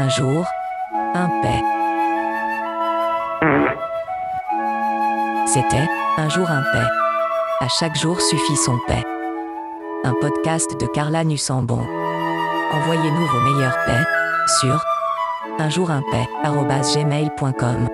Un jour, un paix. C'était Un jour un paix. À chaque jour suffit son paix. Un podcast de Carla Nussambon. Envoyez-nous vos meilleurs paix sur unjourimpaix.gmail.com